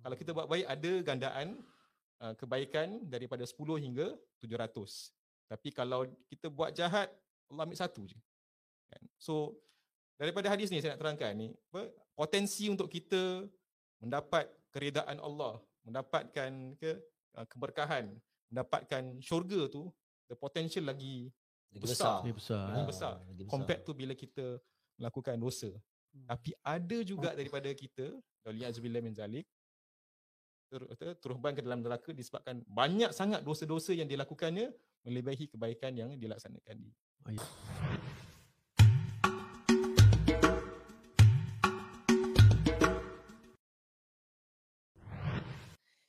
Kalau kita buat baik ada gandaan uh, kebaikan daripada 10 hingga 700. Tapi kalau kita buat jahat, Allah ambil satu je. Kan? So daripada hadis ni saya nak terangkan ni, apa, potensi untuk kita mendapat keredaan Allah, mendapatkan ke uh, keberkahan, mendapatkan syurga tu, the potential lagi Lagi besar. Lebih besar. Lagi besar. Lagi besar. compared tu bila kita melakukan dosa. Hmm. Tapi ada juga daripada kita, Waliyahzubillah min zalik, ter, ter, terhubung ke dalam neraka disebabkan banyak sangat dosa-dosa yang dilakukannya melebihi kebaikan yang dilaksanakan di. Ayat.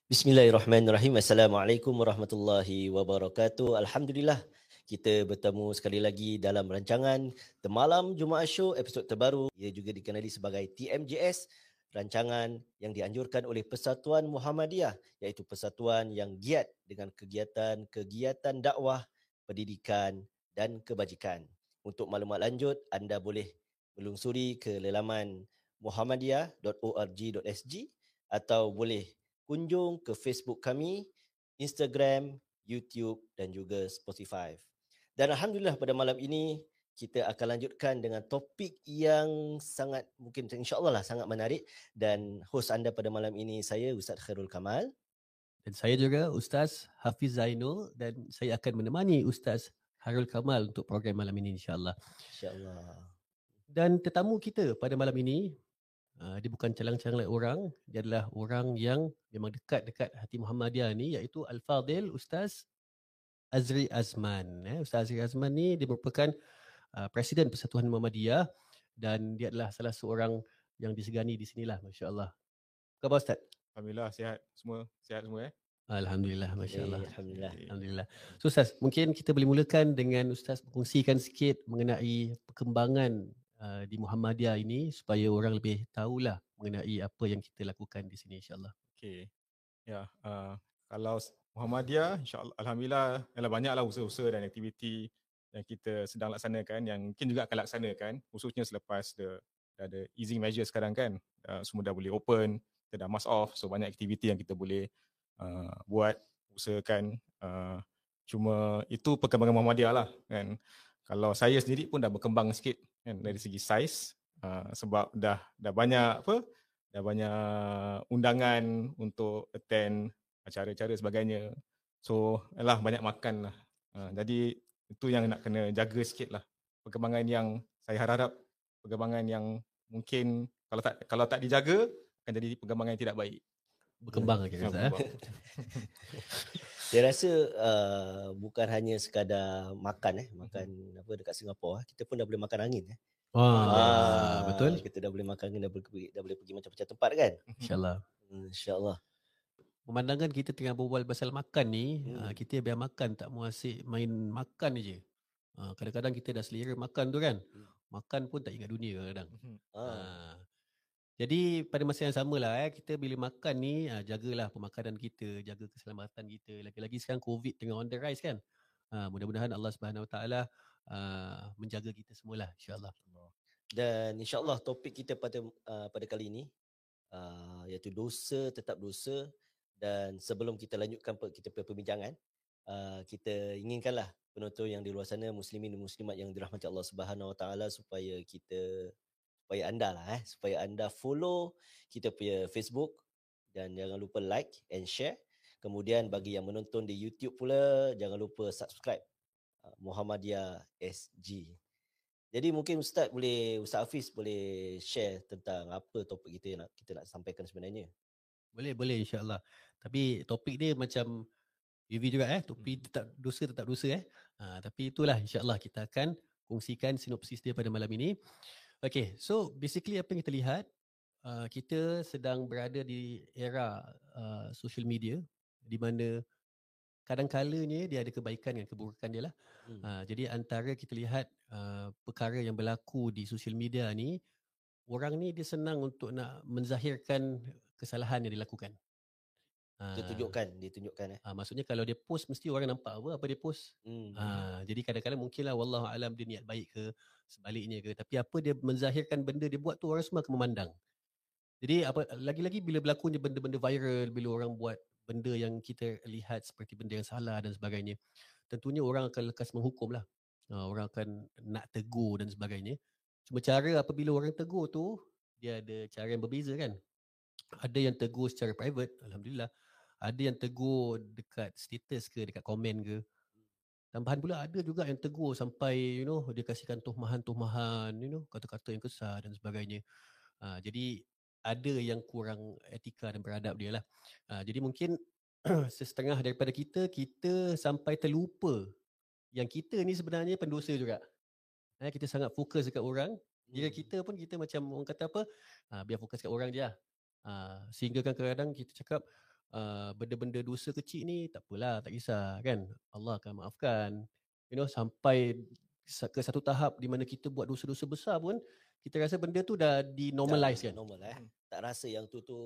Bismillahirrahmanirrahim. Assalamualaikum warahmatullahi wabarakatuh. Alhamdulillah kita bertemu sekali lagi dalam rancangan The Malam Jumaat Show episod terbaru. Ia juga dikenali sebagai TMJS, rancangan yang dianjurkan oleh Persatuan Muhammadiyah iaitu persatuan yang giat dengan kegiatan-kegiatan dakwah, pendidikan dan kebajikan. Untuk maklumat lanjut, anda boleh melungsuri ke lelaman muhammadiyah.org.sg atau boleh kunjung ke Facebook kami, Instagram, YouTube dan juga Spotify. Dan alhamdulillah pada malam ini kita akan lanjutkan dengan topik yang sangat mungkin insya-Allah lah sangat menarik dan hos anda pada malam ini saya Ustaz Khairul Kamal. Dan saya juga Ustaz Hafiz Zainul dan saya akan menemani Ustaz Harul Kamal untuk program malam ini insyaAllah. Insya-Allah. Dan tetamu kita pada malam ini, uh, dia bukan calang-calang orang, dia adalah orang yang memang dekat-dekat hati Muhammadiyah ni iaitu Al-Fadil Ustaz Azri Azman. Eh. Ustaz Azri Azman ni dia merupakan uh, Presiden Persatuan Muhammadiyah dan dia adalah salah seorang yang disegani di sinilah masya-Allah. Apa khabar Ustaz? Alhamdulillah sihat semua, sihat semua eh. Alhamdulillah masya-Allah. Eh, Alhamdulillah. Alhamdulillah. So Ustaz, mungkin kita boleh mulakan dengan Ustaz berkongsikan sikit mengenai perkembangan uh, di Muhammadiyah ini supaya orang lebih tahulah mengenai apa yang kita lakukan di sini insyaAllah. Okey. Ya, uh, kalau Muhammadiyah insya-Allah alhamdulillah adalah banyaklah usaha-usaha dan aktiviti yang kita sedang laksanakan yang mungkin juga akan laksanakan khususnya selepas the, dah ada easing measure sekarang kan. Uh, semua dah boleh open, kita dah mask off, so banyak aktiviti yang kita boleh uh, buat, usahakan uh, cuma itu perkembangan Muhammadiyah lah kan. Kalau saya sendiri pun dah berkembang sikit kan dari segi saiz uh, sebab dah dah banyak apa dah banyak undangan untuk attend acara-acara sebagainya. So, lah banyak makan lah. Uh, jadi itu yang nak kena jaga sikit lah. Perkembangan yang saya harap perkembangan yang mungkin kalau tak kalau tak dijaga akan jadi perkembangan yang tidak baik. Berkembang lagi Ya, Ustaz. Eh? berkembang. Saya rasa uh, bukan hanya sekadar makan eh, makan apa dekat Singapura, kita pun dah boleh makan angin eh. Wah, betul. Kita dah boleh makan angin, dah boleh pergi, dah boleh pergi macam-macam tempat kan. InsyaAllah. Hmm, InsyaAllah. Pemandangan kita tengah berbual pasal makan ni, Hmm. uh, kita biar makan tak mau asyik main makan je. Uh, kadang-kadang kita dah selera makan tu kan. Hmm. Makan pun tak ingat dunia kadang-kadang. Ah. Ha. Jadi pada masa yang sama lah eh, kita bila makan ni ha, jagalah pemakanan kita, jaga keselamatan kita. Lagi-lagi sekarang COVID tengah on the rise kan. Ha, mudah-mudahan Allah Subhanahu Wa Taala uh, menjaga kita semualah insya-Allah. Dan insyaAllah topik kita pada uh, pada kali ini uh, iaitu dosa tetap dosa dan sebelum kita lanjutkan kita punya perbincangan uh, kita inginkanlah penonton yang di luar sana muslimin dan muslimat yang dirahmati Allah Subhanahu Wa Taala supaya kita supaya anda lah eh supaya anda follow kita punya Facebook. Dan jangan lupa like and share. Kemudian bagi yang menonton di YouTube pula jangan lupa subscribe uh, Muhammadiyah SG jadi mungkin Ustaz boleh Ustaz Hafiz boleh share tentang apa topik kita yang nak kita nak sampaikan sebenarnya. Boleh boleh insya-Allah. Tapi topik dia macam UV juga eh, topik tetap dosa tetap dosa eh. Ha, tapi itulah insya-Allah kita akan kongsikan sinopsis dia pada malam ini. Okay, so basically apa yang kita lihat uh, kita sedang berada di era uh, social media di mana kadang-kalanya dia ada kebaikan dan keburukan dia lah. Hmm. Uh, jadi antara kita lihat uh, perkara yang berlaku di social media ni, orang ni dia senang untuk nak menzahirkan kesalahan yang dilakukan. Ah, Dia tunjukkan, dia tunjukkan eh. ah, maksudnya kalau dia post mesti orang nampak apa apa dia post. Hmm. Ah, jadi kadang-kadang mungkinlah wallahu alam dia niat baik ke sebaliknya ke tapi apa dia menzahirkan benda dia buat tu orang semua akan memandang. Jadi apa lagi-lagi bila berlakunya benda-benda viral, bila orang buat benda yang kita lihat seperti benda yang salah dan sebagainya, tentunya orang akan lekas menghukum lah. Uh, orang akan nak tegur dan sebagainya. Cuma cara apabila orang tegur tu, dia ada cara yang berbeza kan. Ada yang tegur secara private, Alhamdulillah. Ada yang tegur dekat status ke, dekat komen ke. Tambahan pula ada juga yang tegur sampai you know dia kasihkan tuhmahan-tuhmahan, you know, kata-kata yang kesar dan sebagainya. Uh, jadi ada yang kurang etika dan beradab dia lah. Uh, jadi mungkin setengah daripada kita, kita sampai terlupa yang kita ni sebenarnya pendosa juga. Eh, kita sangat fokus dekat orang. Jika Hmm. kita pun kita macam orang kata apa, uh, biar fokus kat orang je lah. Uh, sehingga kan kadang-kadang kita cakap uh, benda-benda dosa kecil ni tak apalah, tak kisah kan. Allah akan maafkan. You know, sampai sa- ke satu tahap di mana kita buat dosa-dosa besar pun, kita rasa benda tu dah di-normalize kan. Normal eh. Tak rasa yang tu tu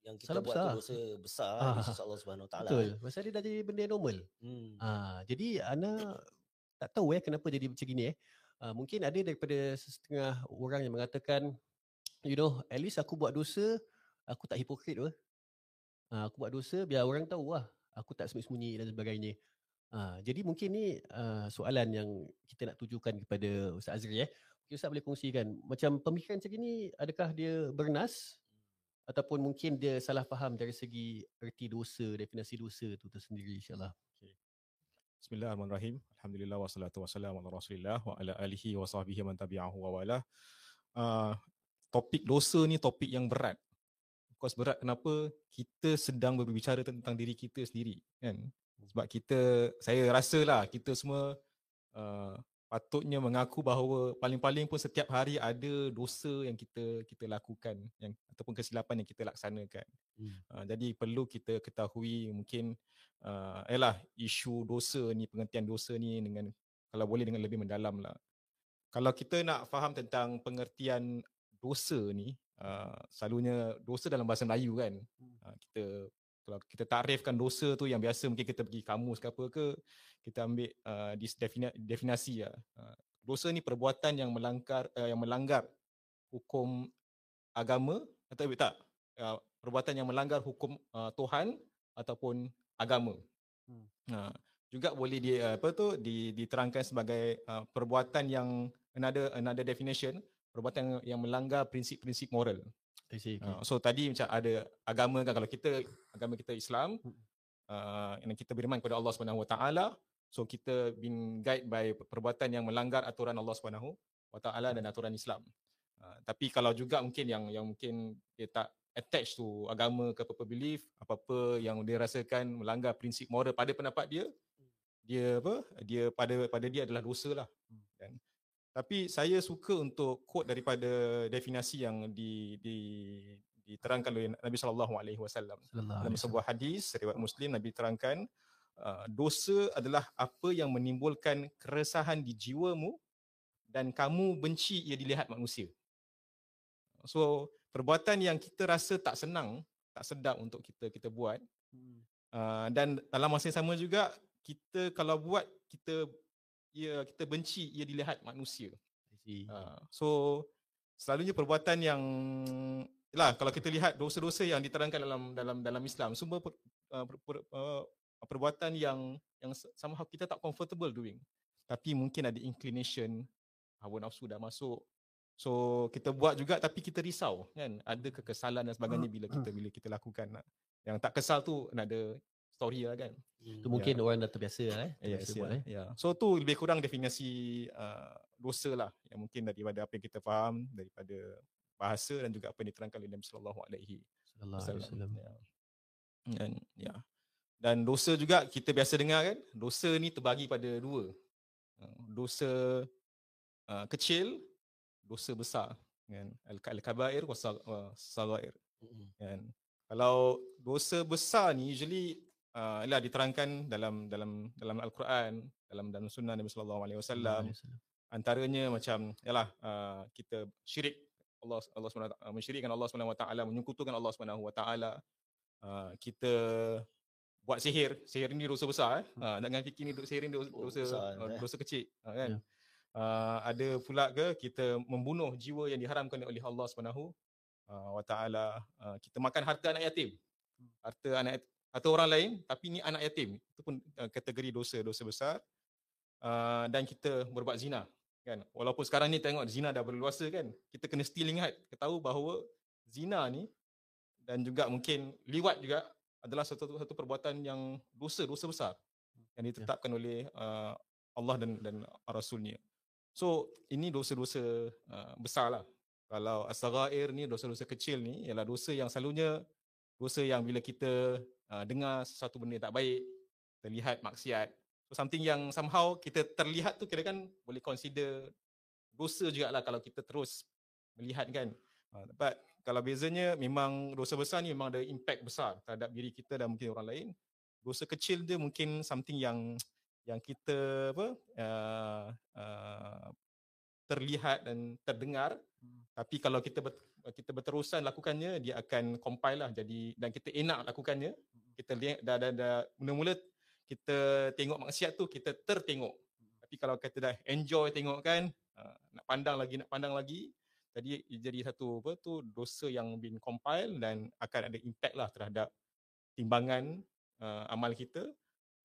yang kita Salah buat besar. tu dosa besar Ah. di sisi Allah Subhanahu Taala. Betul. Pasal dia dah jadi benda normal. Hmm. Ah, jadi Ana tak tahu eh kenapa jadi macam gini eh. Ah, mungkin ada daripada setengah orang yang mengatakan you know, at least aku buat dosa, aku tak hipokrit apa. Ah, aku buat dosa biar orang tahu lah. Aku tak sembunyi-sembunyi dan sebagainya. Ah, jadi mungkin ni ah, soalan yang kita nak tujukan kepada Ustaz Azri eh. Mungkin Ustaz boleh kongsikan macam pemikiran macam ni adakah dia bernas ataupun mungkin dia salah faham dari segi erti dosa, definisi dosa tu tersendiri insyaAllah. Bismillahirrahmanirrahim. Alhamdulillah wassalatu wassalamu ala Rasulillah wa ala alihi wa sahbihi man tabi'ahu wa wala. Uh, topik dosa ni topik yang berat. Course berat kenapa? Kita sedang berbicara tentang diri kita sendiri kan. Sebab kita saya rasalah kita semua uh, patutnya mengaku bahawa paling-paling pun setiap hari ada dosa yang kita kita lakukan yang ataupun kesilapan yang kita laksanakan. Hmm. Uh, jadi perlu kita ketahui mungkin uh, ialah isu dosa ni pengertian dosa ni dengan kalau boleh dengan lebih mendalam lah. Kalau kita nak faham tentang pengertian dosa ni uh, selalunya dosa dalam bahasa Melayu kan. Uh, kita kalau kita takrifkan dosa tu yang biasa mungkin kita pergi kamus ke apa ke kita ambil uh, dis- defini- definasi lah. Uh, dosa ni perbuatan yang melanggar uh, yang melanggar hukum agama atau tak uh, perbuatan yang melanggar hukum uh, Tuhan ataupun agama. Hmm. Uh, juga boleh di uh, apa tu di, diterangkan sebagai uh, perbuatan yang another another definition perbuatan yang, yang melanggar prinsip-prinsip moral. Okay. Uh, so tadi macam ada agama kan kalau kita agama kita Islam Hmm. uh, yang kita beriman kepada Allah Subhanahu Wa Taala so kita been guide by perbuatan yang melanggar aturan Allah Subhanahu Wa Taala dan aturan Islam. Uh, tapi kalau juga mungkin yang yang mungkin dia tak attach to agama ke apa belief apa-apa yang dia rasakan melanggar prinsip moral pada pendapat dia dia apa dia pada pada dia adalah dosa lah kan tapi saya suka untuk quote daripada definisi yang di, di diterangkan oleh Nabi sallallahu alaihi wasallam. Dalam sebuah hadis riwayat Muslim Nabi terangkan uh, dosa adalah apa yang menimbulkan keresahan di jiwamu dan kamu benci ia dilihat manusia. So perbuatan yang kita rasa tak senang, tak sedap untuk kita kita buat uh, dan dalam masa yang sama juga kita kalau buat kita ia kita benci ia dilihat manusia. Uh, so selalunya perbuatan yang lah kalau kita lihat dosa-dosa yang diterangkan dalam dalam dalam Islam semua per, uh, per, per, uh, perbuatan yang yang somehow kita tak comfortable doing. Tapi mungkin ada inclination hawa nafsu dah masuk. So kita buat juga tapi kita risau kan? Ada kekesalan dan sebagainya bila kita bila kita lakukan. Yang tak kesal tu ada story lah kan Hmm. Itu mungkin orang dah terbiasa lah eh. Yes, Terbiasa yeah, buat, eh. yeah. So tu lebih kurang definisi uh, dosa lah yang mungkin daripada apa yang kita faham daripada bahasa dan juga apa yang diterangkan oleh Nabi sallallahu alaihi wasallam. Ya. Dan ya. Dan dosa juga kita biasa dengar kan, dosa ni terbagi pada dua. Uh, Dosa uh, kecil, dosa besar kan. Al-kabair was sagair kan. Kalau dosa besar ni usually uh, ialah diterangkan dalam dalam dalam al-Quran, dalam dalam sunnah Nabi sallallahu alaihi wasallam. Antaranya macam yalah uh, kita syirik Allah Allah SWT, uh, mensyirikkan Allah Subhanahu Wa Taala, menyekutukan Allah Subhanahu Wa Taala. Uh, kita buat sihir. Sihir ni dosa besar eh. Uh, jangan fikir ni do- sihir ni dosa Oh, dosa, uh, eh. dosa kecil uh, kan. Ya. Uh, ada pula ke kita membunuh jiwa yang diharamkan oleh Allah Subhanahu uh, wa taala uh, kita makan harta anak yatim. Harta anak harta orang lain tapi ni anak yatim. Itu pun uh, kategori dosa dosa besar. Uh, dan kita berbuat zina kan. Walaupun sekarang ni tengok zina dah berluasa kan. Kita kena still ingat, kita tahu bahawa zina ni dan juga mungkin liwat juga adalah satu satu perbuatan yang dosa dosa besar yang ditetapkan oleh uh, Allah dan dan Rasulnya. So ini dosa-dosa uh, besar lah. Kalau as-sagair ni dosa-dosa kecil ni ialah dosa yang selalunya dosa yang bila kita uh, dengar sesuatu benda tak baik, terlihat maksiat. So something yang somehow kita terlihat tu kira kan boleh consider dosa jugalah kalau kita terus melihat kan. Uh, but kalau bezanya memang dosa besar ni memang ada impact besar terhadap diri kita dan mungkin orang lain. Dosa kecil dia mungkin something yang yang kita apa uh, uh, terlihat dan terdengar hmm. Tapi kalau kita ber, kita berterusan lakukannya dia akan compile lah jadi dan kita enak lakukannya kita lihat dah dah, dah mula-mula kita tengok maksiat tu kita tertengok tapi kalau kita dah enjoy tengok kan uh, nak pandang lagi nak pandang lagi jadi jadi satu apa tu dosa yang been compile dan akan ada impact lah terhadap timbangan uh, amal kita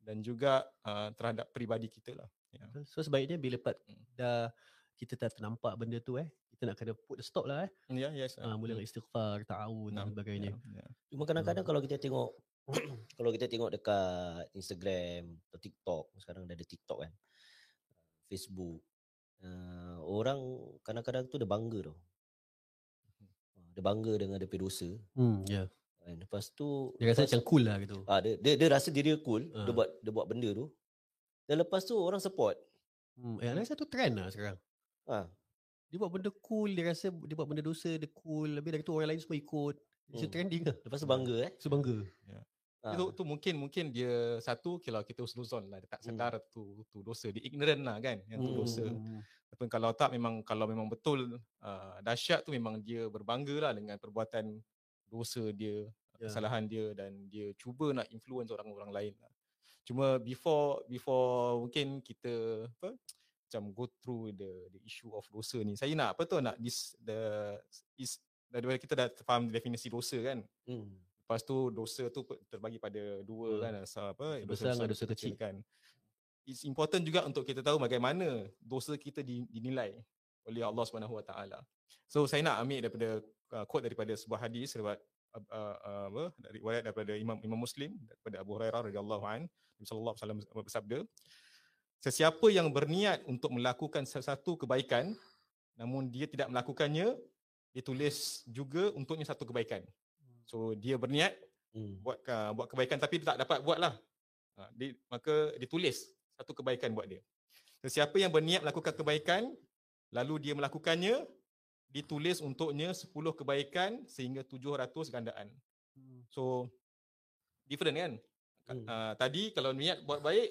dan juga uh, terhadap peribadi kita lah. Yeah. So sebaiknya bila part hmm. dah kita dah ternampak benda tu eh, kita nak kena put the stop lah eh. Ya, yeah, yes. Uh, mula hmm. istighfar, ta'awun dan sebagainya. Yeah, yeah. Cuma kadang-kadang uh. kalau kita tengok kalau kita tengok dekat Instagram atau TikTok, sekarang dah ada TikTok kan. Facebook. Uh, orang kadang-kadang tu dia bangga tau. Dia bangga dengan dia dosa. Hmm, ya. Yeah. Lepas tu dia rasa macam cool lah gitu. Ah dia, dia dia rasa diri cool, uh. dia buat dia buat benda tu. Dan lepas tu orang support. Hmm, eh, rasa tu trend lah sekarang. Ha. Dia buat benda cool, dia rasa dia buat benda dosa, dia cool. Lebih dari tu orang lain semua ikut. Dia hmm. trending lah. Lepas tu bangga eh. So bangga. Yeah. Ha. Itu tu mungkin mungkin dia satu kalau kita usul lah dia tak sedar hmm. tu tu dosa, dia ignorant lah kan yang tu hmm. dosa. Tapi kalau tak memang kalau memang betul uh, dahsyat tu memang dia berbangga lah dengan perbuatan dosa dia, yeah. kesalahan dia dan dia cuba nak influence orang-orang lain lah. Cuma before before mungkin kita apa macam go through the the issue of dosa ni. Saya nak apa tu nak this the is daripada kita dah faham definisi dosa kan. Hmm. Lepas tu dosa tu terbagi pada dua hmm. kan asal apa dosa besar dosa, dosa kecil kan. It's important juga untuk kita tahu bagaimana dosa kita dinilai oleh Allah Subhanahu Wa Taala. So saya nak ambil daripada uh, quote daripada sebuah hadis riwayat uh, uh, apa dari riwayat daripada Imam Imam Muslim daripada Abu Hurairah radhiyallahu an Nabi sallallahu alaihi wasallam bersabda Sesiapa yang berniat untuk melakukan sesuatu kebaikan namun dia tidak melakukannya ditulis juga untuknya satu kebaikan. So dia berniat hmm. buat uh, buat kebaikan tapi dia tak dapat buatlah. Uh, dia, maka ditulis satu kebaikan buat dia. Sesiapa yang berniat melakukan kebaikan lalu dia melakukannya ditulis untuknya 10 kebaikan sehingga 700 gandaan. Hmm. So different kan? Hmm. Uh, tadi kalau niat buat baik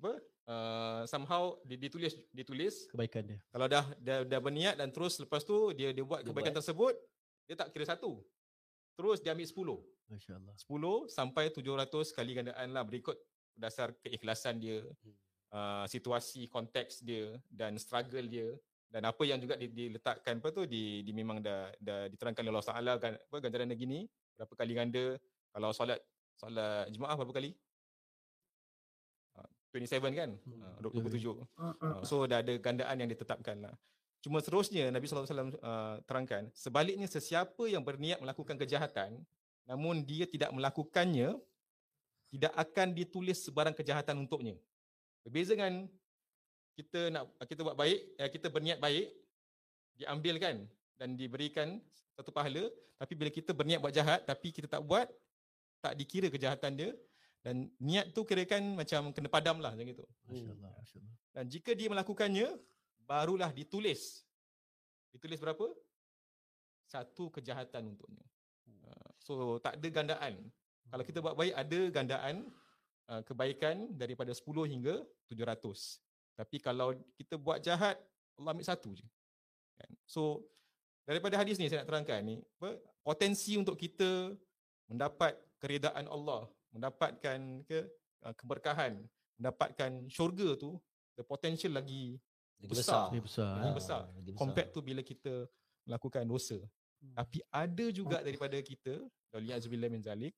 apa? Uh, somehow ditulis ditulis kebaikan dia. Kalau dah dah, dah berniat dan terus lepas tu dia dia buat dia kebaikan buat. tersebut, dia tak kira satu. Terus dia ambil 10. Masya-Allah. 10 sampai 700 kali gandaan lah berikut dasar keikhlasan dia. Hmm. Uh, situasi konteks dia dan struggle dia dan apa yang juga diletakkan apa tu di, di memang dah dah diterangkan oleh Allah Taala kan apa ganjaran gini berapa kali ganda kalau solat solat jemaah berapa kali 27 ah, kan hmm. 27 uh, uh, so dah ada gandaan yang ditetapkan lah. Cuma seterusnya Nabi wasallam uh, terangkan sebaliknya sesiapa yang berniat melakukan kejahatan namun dia tidak melakukannya tidak akan ditulis sebarang kejahatan untuknya. Berbeza dengan kita nak kita buat baik, eh, kita berniat baik, diambilkan dan diberikan satu pahala, tapi bila kita berniat buat jahat tapi kita tak buat, tak dikira kejahatan dia dan niat tu kirakan macam kena padam lah macam itu. Masya-Allah. Dan jika dia melakukannya, barulah ditulis. Ditulis berapa? Satu kejahatan untuknya. Uh, so tak ada gandaan. Kalau kita buat baik ada gandaan uh, kebaikan daripada 10 hingga 700. Tapi kalau kita buat jahat, Allah ambil satu je. Kan? So, daripada hadis ni saya nak terangkan ni, apa, potensi untuk kita mendapat keredaan Allah, mendapatkan ke, uh, keberkahan, mendapatkan syurga tu, the potential lagi, lagi besar. Lagi besar. Lagi besar. Ha, lagi besar. Compared tu bila kita melakukan dosa. Hmm. Tapi ada juga daripada kita, Waliyahzubillah min zalik,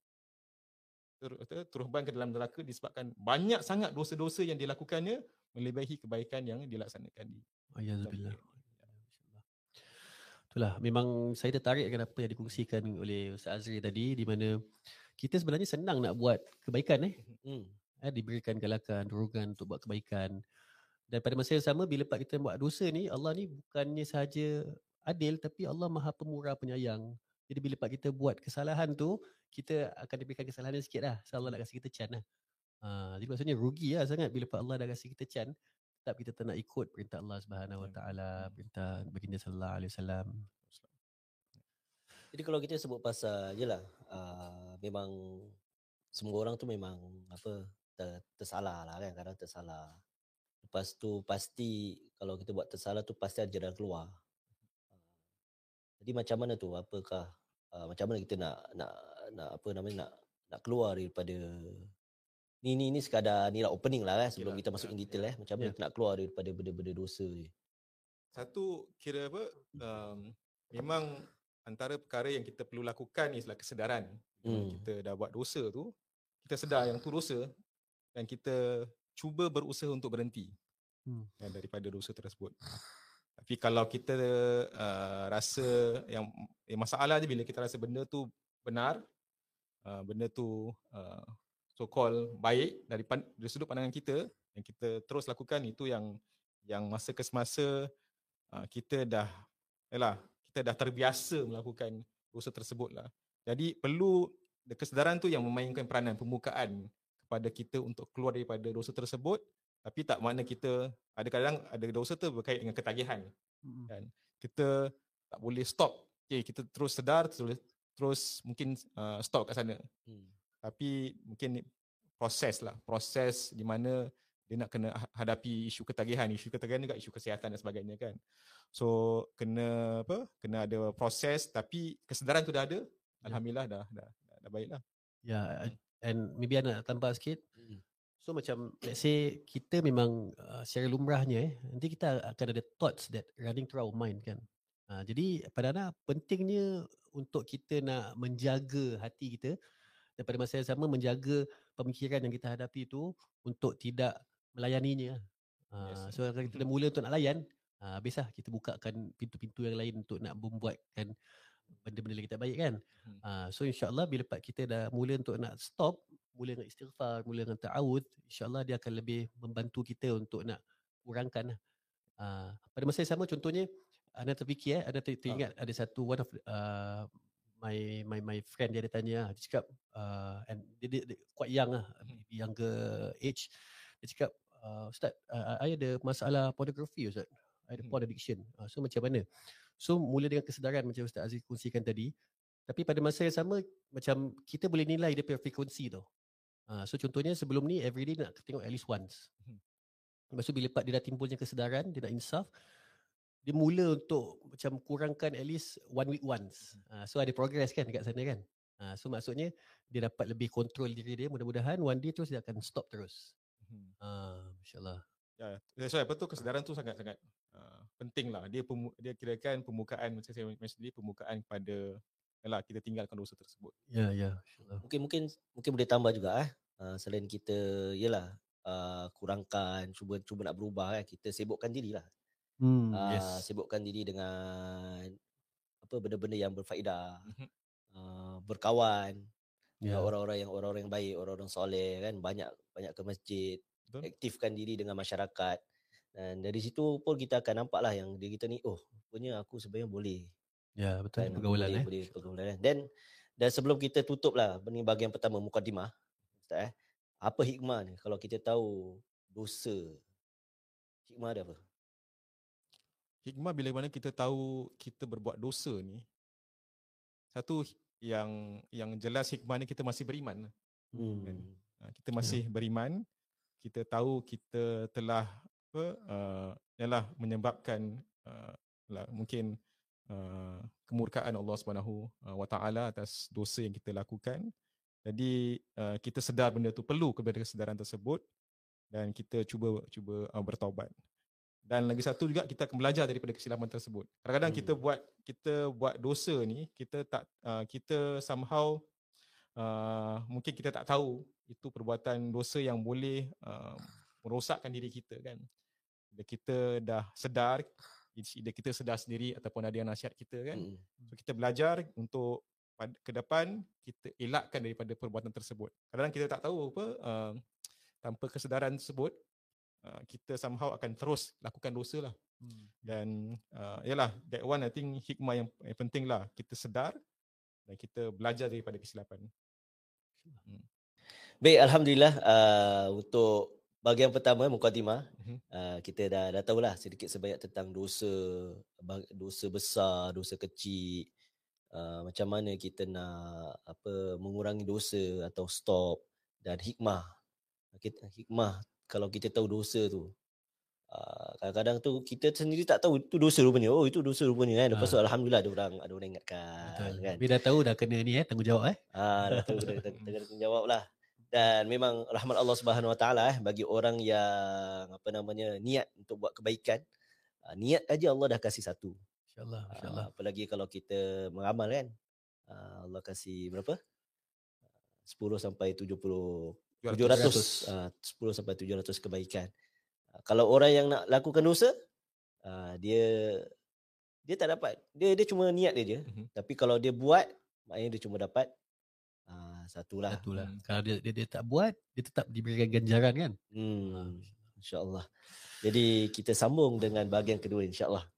ter, ter, terusban ke dalam neraka disebabkan banyak sangat dosa-dosa yang dilakukannya melebihi kebaikan yang dilaksanakan di Ayazubillah. Itulah memang saya tertarik dengan apa yang dikongsikan oleh Ustaz Azri tadi di mana kita sebenarnya senang nak buat kebaikan eh. Hmm. eh diberikan galakan, dorongan untuk buat kebaikan. Dan pada masa yang sama bila pak kita buat dosa ni Allah ni bukannya sahaja adil tapi Allah Maha Pemurah Penyayang. Jadi bila pak kita buat kesalahan tu kita akan diberikan kesalahan yang sikit lah. So Allah nak kasi kita can lah. Ha, jadi maksudnya rugi lah sangat bila pak Allah dah kasi kita can tetap kita tak nak ikut perintah Allah Subhanahu Wa Taala, perintah baginda sallallahu alaihi wasallam. Jadi kalau kita sebut pasal jelah uh, memang semua orang tu memang apa ter, tersalah lah kan kadang tersalah. Lepas tu pasti kalau kita buat tersalah tu pasti ada jalan keluar. Jadi macam mana tu apakah uh, macam mana kita nak nak nak apa namanya nak nak keluar daripada ni ni ni sekadar ni lah opening lah kan sebelum Yalah, kita masuk in ya, detail eh macam mana Ya. kita nak keluar daripada benda-benda dosa ni. Satu kira apa um, memang antara perkara yang kita perlu lakukan ialah kesedaran. Hmm. Kita dah buat dosa tu, kita sedar yang tu dosa dan kita cuba berusaha untuk berhenti Hmm. ya, daripada dosa tersebut. Tapi kalau kita uh, rasa yang eh, masalah je bila kita rasa benda tu benar, uh, benda tu uh, so called baik dari, pan, dari sudut pandangan kita yang kita terus lakukan itu yang yang masa ke semasa uh, kita dah yalah kita dah terbiasa melakukan dosa tersebut lah. Jadi perlu kesedaran tu yang memainkan peranan pembukaan kepada kita untuk keluar daripada dosa tersebut tapi tak makna kita ada kadang ada dosa tu berkait dengan ketagihan kan. Kita tak boleh stop. Okay, kita terus sedar terus terus mungkin uh, stop kat sana. Hmm. tapi mungkin proses lah proses di mana dia nak kena ha- hadapi isu ketagihan isu ketagihan juga isu kesihatan dan sebagainya kan. So kena apa kena ada proses tapi kesedaran tu dah ada alhamdulillah dah dah dah, dah baiklah Ya, and maybe I nak tambah sikit. Hmm. So macam let's say kita memang uh, secara lumrahnya eh nanti kita akan ada thoughts that running through our mind kan. Uh, jadi pada Ana pentingnya untuk kita nak menjaga hati kita dan pada masa yang sama menjaga pemikiran yang kita hadapi itu untuk tidak melayaninya. Uh, Yes. so kalau kita dah mula untuk nak layan, uh, habislah kita bukakan pintu-pintu yang lain untuk nak membuatkan benda-benda yang kita baik kan. Hmm. Uh, so insyaAllah bila part kita dah mula untuk nak stop, mula dengan istighfar, mula dengan ta'awud, insyaAllah dia akan lebih membantu kita untuk nak kurangkan. Uh, pada masa yang sama contohnya, anda terfikir eh, anda ter- teringat ada satu one of uh, my my my friend dia ada tanya, ah, dia cakap uh, and dia, dia, dia quite young lah, Mhm. younger age. Dia cakap, uh, Ustaz, uh, I ada masalah pornography Ustaz. I ada Mhm. porn addiction. Uh, so macam mana? So mula dengan kesedaran macam Ustaz Aziz kongsikan tadi. Tapi pada masa yang sama macam kita boleh nilai dia punya frekuensi tau. Uh, so contohnya sebelum ni everyday nak tengok at least once. Mhm. Lepas tu bila part dia dah timbulnya kesedaran, dia nak insaf, dia mula untuk macam kurangkan at least one week once. Uh, so ada progress kan dekat sana kan. Uh, so maksudnya dia dapat lebih kontrol diri dia mudah-mudahan one day terus dia akan stop terus. Hmm. Uh, InsyaAllah. Ya, that's why apa tu kesedaran tu sangat-sangat uh, penting lah. Dia pemu, dia kirakan pembukaan macam saya mention tadi pembukaan kepada yalah kita tinggalkan dosa tersebut. Ya, ya. InsyaAllah. Mungkin mungkin mungkin boleh tambah juga eh. Uh, selain kita yalah uh, kurangkan cuba cuba nak berubah kan kita sibukkan dirilah. Hmm, Uh, yes. sibukkan diri dengan apa benda-benda yang berfaedah. Uh, berkawan dengan orang-orang yang orang-orang yang baik, orang-orang soleh kan banyak banyak ke masjid, Betul? aktifkan diri dengan masyarakat. Dan dari situ pun kita akan nampak lah yang diri kita ni oh rupanya aku sebenarnya boleh Ya, betul. kan Pergaulan boleh, eh. boleh pergaulan kan. Dan dan sebelum kita tutup lah ni bahagian pertama mukadimah Ustaz eh. Apa hikmah ni kalau kita tahu dosa? Hikmah dia apa? Hikmah bila mana kita tahu kita berbuat dosa ni satu yang yang jelas hikmah ni kita masih beriman. Hmm. Kan? Uh, kita masih beriman, kita tahu kita telah apa uh, ialah menyebabkan uh, lah, mungkin uh, kemurkaan Allah Subhanahu wa taala atas dosa yang kita lakukan. Jadi uh, kita sedar benda tu perlu kepada kesedaran tersebut dan kita cuba cuba uh, bertaubat. dan lagi satu juga kita akan belajar daripada kesilapan tersebut. Kadang-kadang Hmm. kita buat kita buat dosa ni kita tak uh, kita somehow uh, mungkin kita tak tahu itu perbuatan dosa yang boleh uh, merosakkan diri kita kan. Bila kita dah sedar either kita sedar sendiri ataupun ada yang nasihat kita kan. Mm. So kita belajar untuk ke depan kita elakkan daripada perbuatan tersebut. Kadang-kadang kita tak tahu apa uh, tanpa kesedaran tersebut uh, kita somehow akan terus lakukan dosa lah. Hmm. Dan uh, yalah that one I think hikmah yang, yang penting lah kita sedar dan kita belajar daripada kesilapan. Baik, alhamdulillah uh, untuk bahagian pertama mukadimah Mhm. uh, kita dah dah tahulah sedikit sebanyak tentang dosa dosa besar, dosa kecil. Uh, macam mana kita nak apa mengurangi dosa atau stop dan hikmah. Kita hikmah kalau kita tahu dosa tu. Uh, kadang-kadang tu kita sendiri tak tahu itu dosa rupanya. Oh itu dosa rupanya kan. Lepas tu alhamdulillah ada orang ada orang ingatkan Betul. kan. Tapi dah tahu dah kena ni eh tanggungjawab eh. Ah, dah tahu dah tengah jawab lah. Dan memang rahmat Allah Subhanahu Wa Taala eh bagi orang yang apa namanya niat untuk buat kebaikan. Ah, niat aja Allah dah kasih satu. Insyaallah, Ah, insyaallah. apalagi kalau kita beramal kan. Ah, Allah kasih berapa? 10 sampai 70 700 ah, 10 sampai 700 kebaikan. Ah, kalau orang yang nak lakukan dosa ah, dia dia tak dapat. Dia dia cuma niat dia je. Mhm. Tapi kalau dia buat maknanya dia cuma dapat ah, satulah. Satulah. Hmm. Kalau dia, dia dia tak buat, dia tetap diberikan ganjaran kan. Hmm, insya-Allah. Jadi kita sambung dengan bahagian kedua insya-Allah.